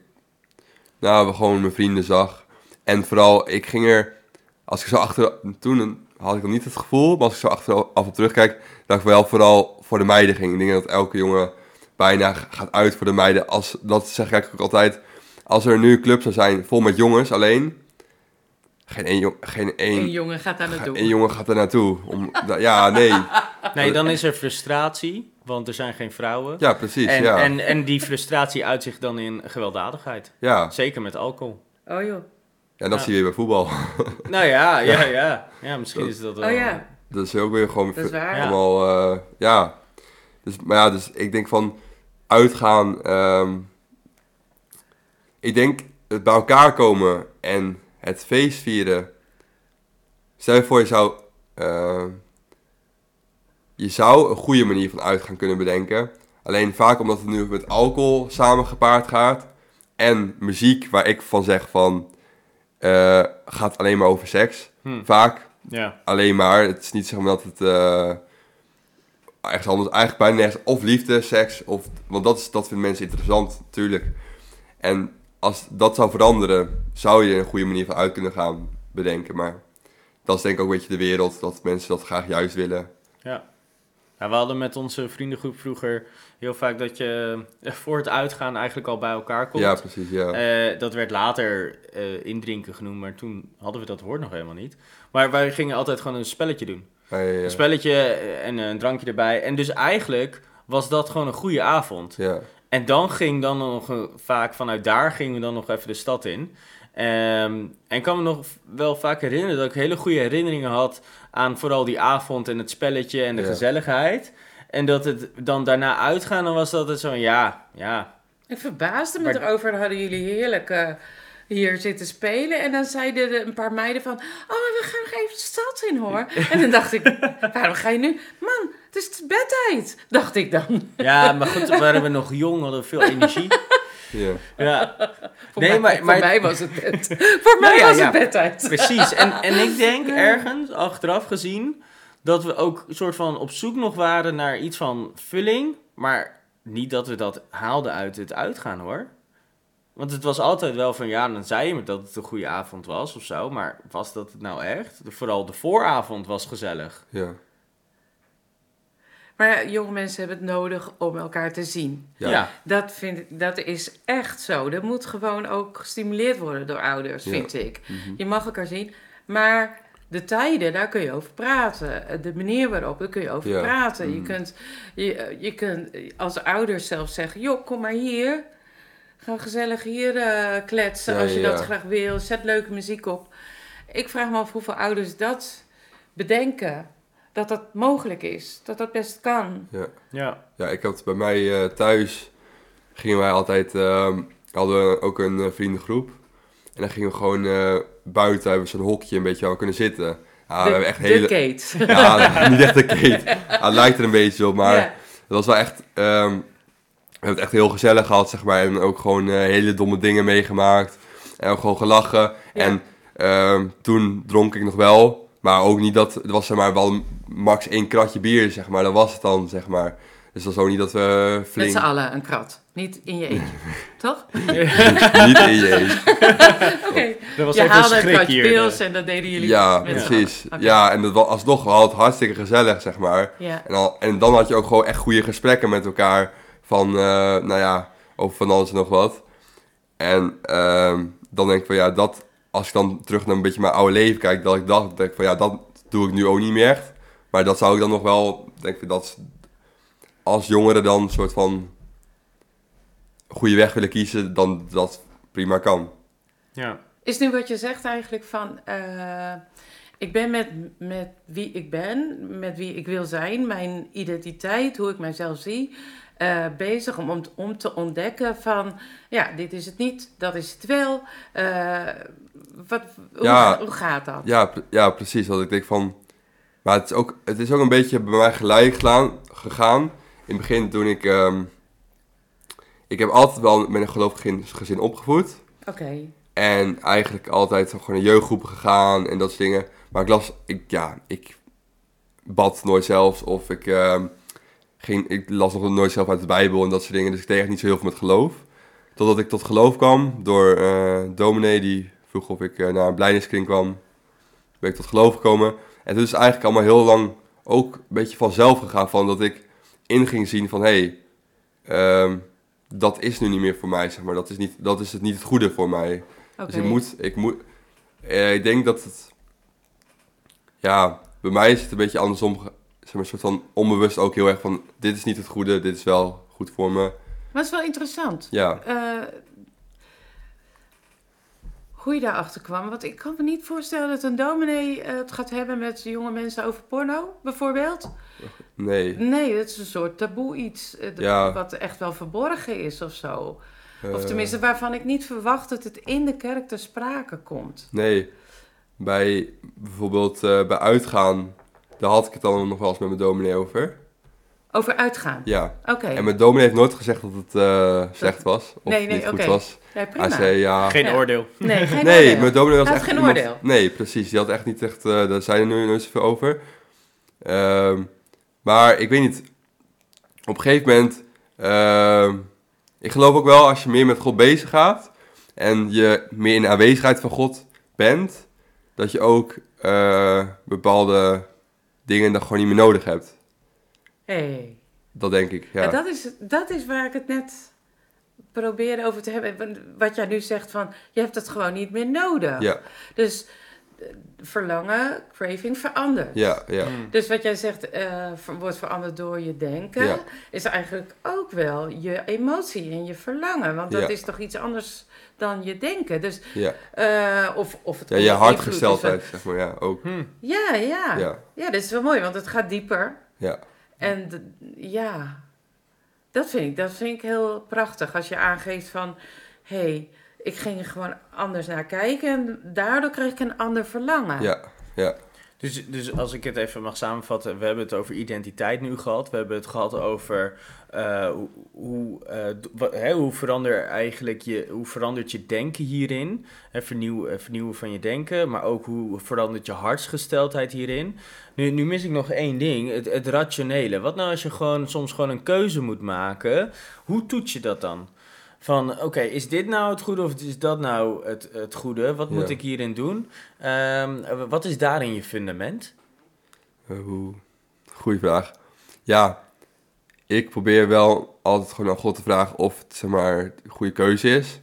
nou, gewoon mijn vrienden zag. En vooral, ik ging er, als ik zo achter, toen had ik dan niet het gevoel, maar als ik zo achteraf op terugkijk, dat ik wel vooral voor de meiden ging. Ik denk dat elke jongen bijna gaat uit voor de meiden. Als, dat zeg ik ook altijd, als er nu een club zou zijn vol met jongens alleen, geen één, jong- geen één, een jongen gaat daar naartoe. één jongen gaat er naartoe. Om, ja, nee. Nee, dan is er frustratie, want er zijn geen vrouwen. Ja, precies, en, ja. en, en die frustratie uit zich dan in gewelddadigheid. ja. Zeker met alcohol. Oh joh. En dat Ja. zie je bij voetbal. Nou ja, ja, ja. Ja, misschien is dat wel... Oh ja, dat is ook weer gewoon dat is waar. Ja. allemaal, eh, ja. Dus, maar ja, dus ik denk van uitgaan. ehm, ik denk het bij elkaar komen en het feest vieren. Stel je voor, je zou, eh, je zou een goede manier van uitgaan kunnen bedenken. Alleen vaak omdat het nu met alcohol samen gepaard gaat. En muziek waar ik van zeg van, eh, gaat alleen maar over seks. Hm, Vaak ja. alleen maar. Het is niet zeg maar dat het eh ergens anders, eigenlijk bijna nergens, of liefde, seks, of, want dat, is, dat vinden mensen interessant, natuurlijk. En als dat zou veranderen, zou je een goede manier van uit kunnen gaan bedenken. Maar dat is denk ik ook een beetje de wereld, dat mensen dat graag juist willen. Ja. Ja, we hadden met onze vriendengroep vroeger heel vaak dat je eh, voor het uitgaan eigenlijk al bij elkaar komt. Ja, precies, ja. Eh, dat werd later eh, indrinken genoemd, maar toen hadden we dat woord nog helemaal niet. Maar wij gingen altijd gewoon een spelletje doen. Ja, ja, ja. Een spelletje en een drankje erbij. En dus eigenlijk was dat gewoon een goede avond. Ja, En dan ging dan nog eh, vaak vanuit daar gingen we dan nog even de stad in. Ehm, en ik kan me nog wel vaak herinneren dat ik hele goede herinneringen had aan vooral die avond en het spelletje en de Ja. gezelligheid. En dat het dan daarna uitgaan, dan was dat het zo, ja, ja. Ik verbaasde me Maar- erover. Dan hadden jullie heerlijk eh, hier zitten spelen. En dan zeiden er een paar meiden van... Oh, we gaan nog even de stad in, hoor. En dan dacht ik... Waarom ga je nu... Man, het is bedtijd. Dacht ik dan. Ja, maar goed, we waren nog jong, hadden veel energie. Ja. Ja, Voor, Nee, mij, maar- voor maar- mij was het bed. voor mij ja, was ja. het bedtijd. precies. En, en ik denk ergens, achteraf gezien, dat we ook een soort van op zoek nog waren naar iets van vulling. Maar niet dat we dat haalden uit het uitgaan, hoor. Want het was altijd wel van, ja, dan zei je me dat het een goede avond was of zo. Maar was dat het nou echt? Vooral de vooravond was gezellig. Ja. Maar ja, jonge mensen hebben het nodig om elkaar te zien. Ja. Ja. Dat, vind ik, dat is echt zo. Dat moet gewoon ook gestimuleerd worden door ouders, Ja. vind ik. Mhm. Je mag elkaar zien, maar de tijden, daar kun je over praten. De manier waarop, daar kun je over Ja. praten. Je, Mhm. kunt, je, je kunt als ouders zelf zeggen, joh, kom maar hier. Ga gezellig hier eh, kletsen Ja, als je ja, dat graag wil. Zet leuke muziek op. Ik vraag me af hoeveel ouders dat bedenken. Dat dat mogelijk is. Dat dat best kan. Ja. Ja, ik had bij mij eh, thuis, gingen wij altijd, ehm, hadden we ook een eh, vriendengroep. En dan gingen we gewoon eh, buiten, hebben we zo'n hokje een beetje we kunnen zitten. Ja, we hebben echt de hele... Kate. Ja, niet echt een kate. Ja, het lijkt er een beetje op, maar Ja. het was wel echt... ehm, we hebben het echt heel gezellig gehad, zeg maar. En ook gewoon hele domme dingen meegemaakt. En ook gewoon gelachen. Ja. En ehm, toen dronk ik nog wel. Maar ook niet dat... Het was zeg maar wel max één kratje bier, zeg maar. Dat was het dan, zeg maar. Dus dat was ook niet dat we Met flink... z'n allen een krat. Niet in je eentje. Toch? niet in je eentje. Oké. Dat was Je even haalde een schrik kratje hier. pils en dat deden jullie Ja, met precies. Ja, en dat was alsnog wel het hartstikke gezellig, zeg maar. Ja. En, al, en dan had je ook gewoon echt goede gesprekken met elkaar. Van, eh, nou ja, over van alles en nog wat. En ehm, dan denk ik van, ja, dat... Als ik dan terug naar een beetje mijn oude leven kijk, dat ik dacht, denk ik van, ja, dat doe ik nu ook niet meer echt. Maar dat zou ik dan nog wel, denk ik, dat als jongere dan een soort van goede weg willen kiezen, dan dat prima kan. Ja. Is nu wat je zegt eigenlijk van... eh, ik ben met, met wie ik ben, met wie ik wil zijn, mijn identiteit, hoe ik mijzelf zie, eh, bezig om, om, om te ontdekken van, ja, dit is het niet, dat is het wel. Eh, wat, hoe, Ja. hoe gaat dat? Ja, ja, precies. Want ik denk van... Maar het is ook, het is ook een beetje bij mij gelijk gelaan, gegaan. In het begin toen ik... ehm, ik heb altijd wel met een gelovig gezin opgevoed. Oké, En eigenlijk altijd gewoon in jeugdgroepen gegaan en dat soort dingen. Maar ik las... Ik, ja, ik bad nooit zelfs. Of ik, ehm, ging, ik las nog nooit zelf uit de Bijbel en dat soort dingen. Dus ik deed echt niet zo heel veel met geloof. Totdat ik tot geloof kwam door eh dominee die vroeg of ik eh, naar een blijdenskring kwam. Ben ik tot geloof gekomen. En toen is het eigenlijk allemaal heel lang ook een beetje vanzelf gegaan. Van dat ik in ging zien van hé, hey, ehm, dat is nu niet meer voor mij. Zeg maar. dat, is niet, dat is het niet het goede voor mij. Dus ik moet, ik moet, eh, ik denk dat het, ja, bij mij is het een beetje andersom, zeg maar, een soort van onbewust ook heel erg van, dit is niet het goede, dit is wel goed voor me. Maar het is wel interessant. Ja, Eh, hoe je daarachter kwam. Want ik kan me niet voorstellen dat een dominee eh, het gaat hebben met jonge mensen over porno, bijvoorbeeld. nee. Nee, het is een soort taboe iets. eh, dat- Ja. Wat echt wel verborgen is of zo. Of tenminste, waarvan ik niet verwacht dat het in de kerk ter sprake komt. Nee, bij bijvoorbeeld bij uitgaan, daar had ik het dan nog wel eens met mijn dominee over. Over uitgaan. Ja, Oké. en mijn dominee heeft nooit gezegd dat het eh, slecht was, of Nee, nee, niet goed was. Ja, prima. Hij zei ja... Geen Ja. oordeel. Nee, geen nee, oordeel. mijn dominee was Hij had echt geen iemand- oordeel. Nee, precies. Die had echt niet echt... eh daar zijn er nu nooit zoveel over. Ehm, maar ik weet niet. Op een gegeven moment... ehm, ik geloof ook wel als je meer met God bezig gaat... en je meer in de aanwezigheid van God bent... dat je ook eh, bepaalde dingen dan gewoon niet meer nodig hebt. Hey. Dat denk ik, ja. En dat is, dat is waar ik het net probeerde over te hebben. Wat jij nu zegt van, je hebt het gewoon niet meer nodig. Ja, Dus verlangen, craving verandert. Ja, ja. Hmm. Dus wat jij zegt, eh, wordt veranderd door je denken, Ja. is eigenlijk ook wel je emotie en je verlangen. Want dat Ja. is toch iets anders dan je denken. Dus, Ja, eh, of, of het ja je hartgesteldheid, zeg maar, ja, ook. Hmm. Ja, ja, ja. Ja, dat is wel mooi, want het gaat dieper. ja, En ja, dat vind, ik, dat vind ik heel prachtig. Als je aangeeft van, hé, hey, ik ging er gewoon anders naar kijken en daardoor kreeg ik een ander verlangen. ja, ja, Dus, dus als ik het even mag samenvatten, we hebben het over identiteit nu gehad. We hebben het gehad over eh, hoe, hoe, eh, hè, hoe, verander eigenlijk je, hoe verandert je denken hierin. Hè, vernieuw, eh, vernieuwen van je denken, maar ook hoe verandert je hartsgesteldheid hierin. Nu, nu mis ik nog één ding, het, het rationele. Wat nou als je gewoon soms gewoon een keuze moet maken? Hoe toets je dat dan? Van, oké, is dit nou het goede of is dat nou het, het goede? Wat moet Ja. ik hierin doen? Ehm, wat is daarin je fundament? Eh. Goeie vraag. Ja, ik probeer wel altijd gewoon aan God te vragen of het, zeg maar, de goede keuze is.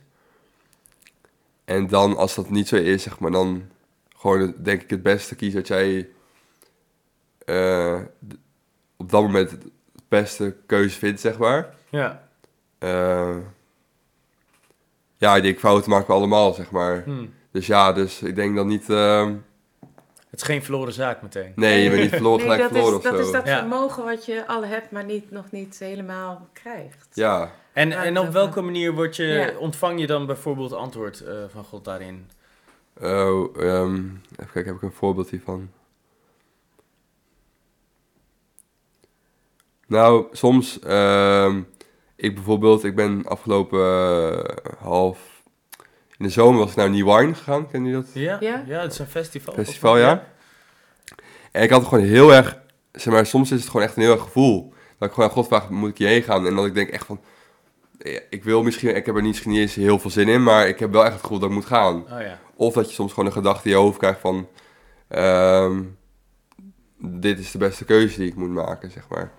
En dan, als dat niet zo is, zeg maar, dan gewoon denk ik het beste kiezen dat jij eh, op dat moment het beste keuze vindt, zeg maar. Ja. Eh, ja, ik denk fouten maken we allemaal, zeg maar. Hm. Dus ja, dus ik denk dan niet... ehm, Het is geen verloren zaak meteen. nee, je bent niet verloren, Nee, gelijk dat, verloren is, of dat zo. is dat Ja. vermogen wat je al hebt, maar niet, nog niet helemaal krijgt. Ja, En, en dat op welke manier word je, Ja. ontvang je dan bijvoorbeeld antwoord eh, van God daarin? Oh, ehm, even kijken, heb ik een voorbeeld hiervan? Nou, soms, ehm, ik bijvoorbeeld, ik ben afgelopen eh, half, in de zomer was ik naar New Wine gegaan, ken je dat? Ja? Ja? Ja, het is een festival. Festival, of- ja. En ik had gewoon heel erg, zeg maar, soms is het gewoon echt een heel erg gevoel. Dat ik gewoon aan God vraag, moet ik hierheen gaan? En dat ik denk echt van, eh, ik wil misschien, ik heb er niet, niet eens heel veel zin in, maar ik heb wel echt het gevoel dat ik moet gaan. Oh ja. Of dat je soms gewoon een gedachte in je hoofd krijgt van... ehm, dit is de beste keuze die ik moet maken, zeg maar.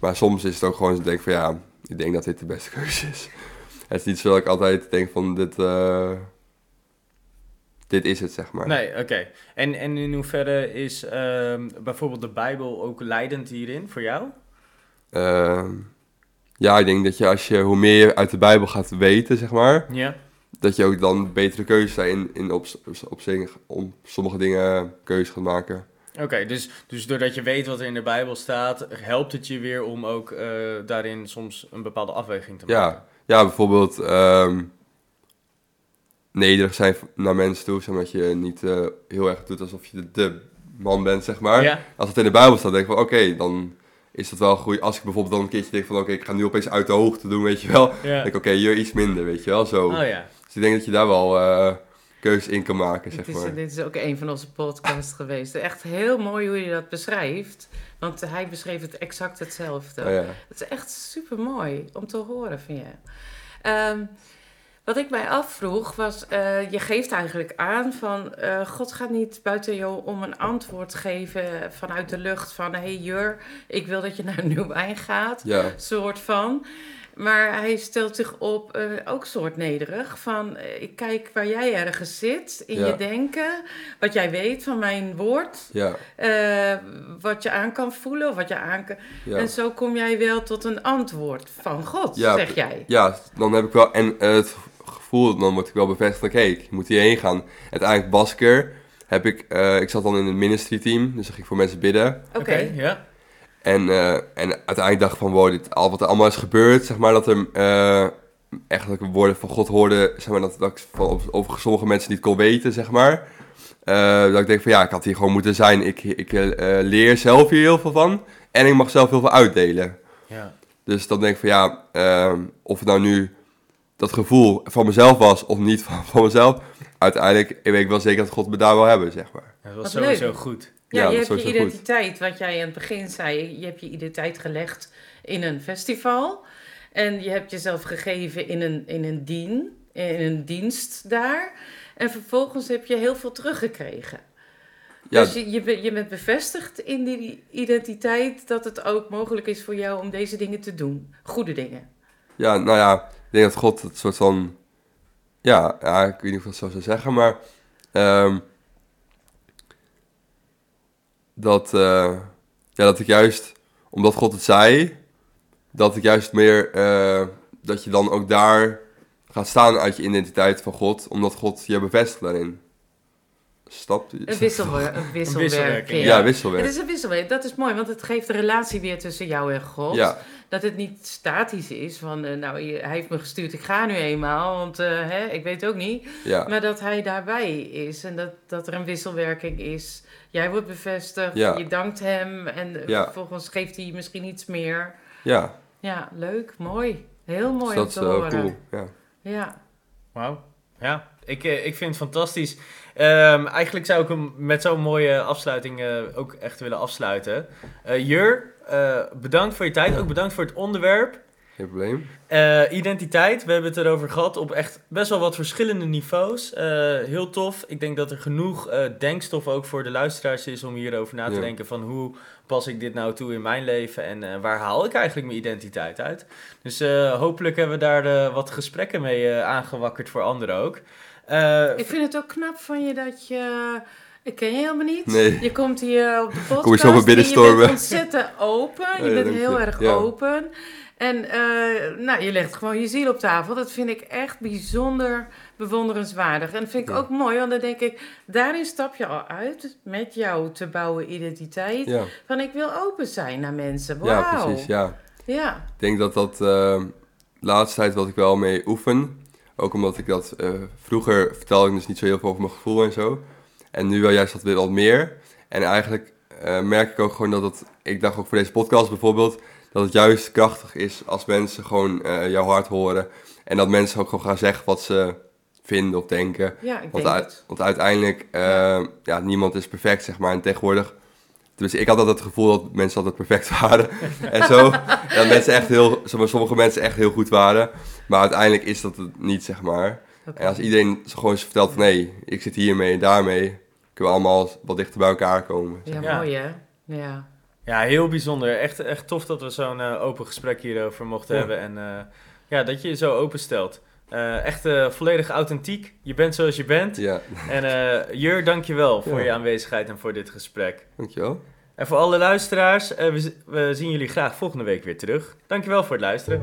Maar soms is het ook gewoon dat ik denk van ja, ik denk dat dit de beste keuze is. Het is niet zo dat ik altijd denk van dit, eh, dit is het, zeg maar. Nee, oké. En, en in hoeverre is ehm, bijvoorbeeld de Bijbel ook leidend hierin voor jou? Ehm, ja, ik denk dat je als je, hoe meer je uit de Bijbel gaat weten, zeg maar, Ja. dat je ook dan betere keuzes daarin in op, op, sommige dingen keuzes gaat maken. Oké, dus, dus doordat je weet wat er in de Bijbel staat, helpt het je weer om ook eh, daarin soms een bepaalde afweging te maken? Ja, ja bijvoorbeeld ehm, nederig zijn naar mensen toe, zeg maar, dat je niet eh, heel erg doet alsof je de, de man bent, zeg maar. Ja? Als het in de Bijbel staat, denk ik van oké, dan is dat wel goed. Als ik bijvoorbeeld dan een keertje denk van oké, ik ga nu opeens uit de hoogte doen, weet je wel. Dan denk ik oké, hier iets minder, weet je wel, zo. Oh ja. Dus ik denk dat je daar wel eh keuzes in kan maken, zeg Dit is, maar. dit is ook een van onze podcasts geweest. Echt heel mooi hoe je dat beschrijft. Want hij beschreef het exact hetzelfde. Oh, ja. Het is echt super mooi om te horen van je. Ehm, wat ik mij afvroeg was, eh, je geeft eigenlijk aan van eh, God gaat niet buiten jou om een antwoord geven vanuit de lucht van hey Jur, ik wil dat je naar Nieuwijn gaat, ja, soort van. Maar hij stelt zich op, eh, ook soort nederig, van eh, ik kijk waar jij ergens zit in Ja. je denken, wat jij weet van mijn woord, ja, eh, wat je aan kan voelen of wat je aan kan... ja. En zo kom jij wel tot een antwoord van God, Ja, zeg jij. Ja, dan heb ik wel, en het gevoel, dan word ik wel bevestigd, oké, ik moet hierheen gaan. Uiteindelijk Basker heb ik, eh, ik zat dan in het ministry team, dus dan ging ik voor mensen bidden. Oké. ja. En, eh, en uiteindelijk dacht ik van, wow, dit, al wat er allemaal is gebeurd, zeg maar, dat er eh, echt dat ik woorden van God hoorde, zeg maar, dat, dat ik van, over- sommige mensen niet kon weten, zeg maar. Eh, dat ik denk van, ja, ik had hier gewoon moeten zijn. Ik, ik eh, leer zelf hier heel veel van en ik mag zelf heel veel uitdelen. ja. Dus dan denk ik van, ja, ehm, of het nou nu dat gevoel van mezelf was of niet van, van mezelf, uiteindelijk weet ik wel zeker dat God me daar wil hebben, zeg maar. Dat was Wat sowieso leuk. goed. Ja, Ja, je hebt je goed. identiteit, wat jij in het begin zei, je hebt je identiteit gelegd in een festival. En je hebt jezelf gegeven in een, in een dien, in een dienst daar. En vervolgens heb je heel veel teruggekregen. Ja, Dus je, je bent bevestigd in die identiteit dat het ook mogelijk is voor jou om deze dingen te doen. Goede dingen. Ja, nou ja, ik denk dat God het soort van... Ja, ja ik weet niet of ik dat zo zou zeggen, maar... ehm, dat, eh, ja, dat ik juist, omdat God het zei, dat ik juist meer, eh, dat je dan ook daar gaat staan uit je identiteit van God, omdat God je bevestigt daarin. Stap Een, wisselwer een wisselwerking. wisselwerking, Ja, Het wisselwerk. is een wisselwerking. Dat is mooi, want het geeft de relatie weer tussen jou en God. Ja, Dat het niet statisch is van, eh, nou, hij heeft me gestuurd, ik ga nu eenmaal, want eh, hè, ik weet ook niet. ja, Maar dat hij daarbij is en dat, dat er een wisselwerking is. Jij wordt bevestigd, Ja. je dankt hem en eh, Ja. vervolgens geeft hij misschien iets meer. ja. Ja, leuk, mooi. Heel mooi Dus dat om is te wel horen. cool. Ja. Ja. Wauw. Ja, ik, eh, ik vind het fantastisch. Ehm, eigenlijk zou ik hem met zo'n mooie afsluiting eh, ook echt willen afsluiten. Eh, Jur, bedankt voor je tijd. Ook bedankt voor het onderwerp. Geen probleem. Identiteit, we hebben het erover gehad op echt best wel wat verschillende niveaus. Heel tof. Ik denk dat er genoeg denkstof ook voor de luisteraars is om hierover na te Ja. denken van hoe pas ik dit nou toe in mijn leven en waar haal ik eigenlijk mijn identiteit uit. Dus hopelijk hebben we daar wat gesprekken mee aangewakkerd voor anderen ook. Eh, Ik vind het ook knap van je dat je... Ik ken je helemaal niet. Nee. Je komt hier op de podcast. Kom je zo maar en je binnenstormen. bent ontzettend open. Je Ja, bent heel je. erg Ja. open. En eh, nou, je legt gewoon je ziel op tafel. Dat vind ik echt bijzonder bewonderenswaardig. En dat vind ik Ja. ook mooi, want dan denk ik... Daarin stap je al uit met jouw te bouwen identiteit. Van ik wil open zijn naar mensen. Wauw. ja precies. Ja. Ja. Ik denk dat dat de laatste tijd wat ik wel mee oefen. Ook omdat ik dat eh, vroeger vertelde ik dus niet zo heel veel over mijn gevoel en zo. En nu wel juist wat weer wat meer. En eigenlijk eh, merk ik ook gewoon dat het, ik dacht ook voor deze podcast bijvoorbeeld, dat het juist krachtig is als mensen gewoon eh, jouw hart horen. En dat mensen ook gewoon gaan zeggen wat ze vinden of denken. Ja, ik Want, denk want uiteindelijk, ja, niemand is perfect, zeg maar. En tegenwoordig, dus ik had altijd het gevoel dat mensen altijd perfect waren. en zo. Dat mensen echt heel, sommige mensen echt heel goed waren. Maar uiteindelijk is dat het niet, zeg maar. En als iedereen gewoon eens vertelt van, hé, ik zit hiermee en daarmee, kunnen we allemaal wat dichter bij elkaar komen. Ja, Ja. mooi hè? Ja. Ja, heel bijzonder. Echt, echt tof dat we zo'n eh, open gesprek hierover mochten Ja. hebben. En eh, ja, dat je je zo openstelt. Eh echt eh, volledig authentiek. Je bent zoals je bent. Ja, En eh Jur, dankjewel voor Ja. je aanwezigheid en voor dit gesprek. dankjewel. En voor alle luisteraars, we, we zien jullie graag volgende week weer terug. Dankjewel voor het luisteren.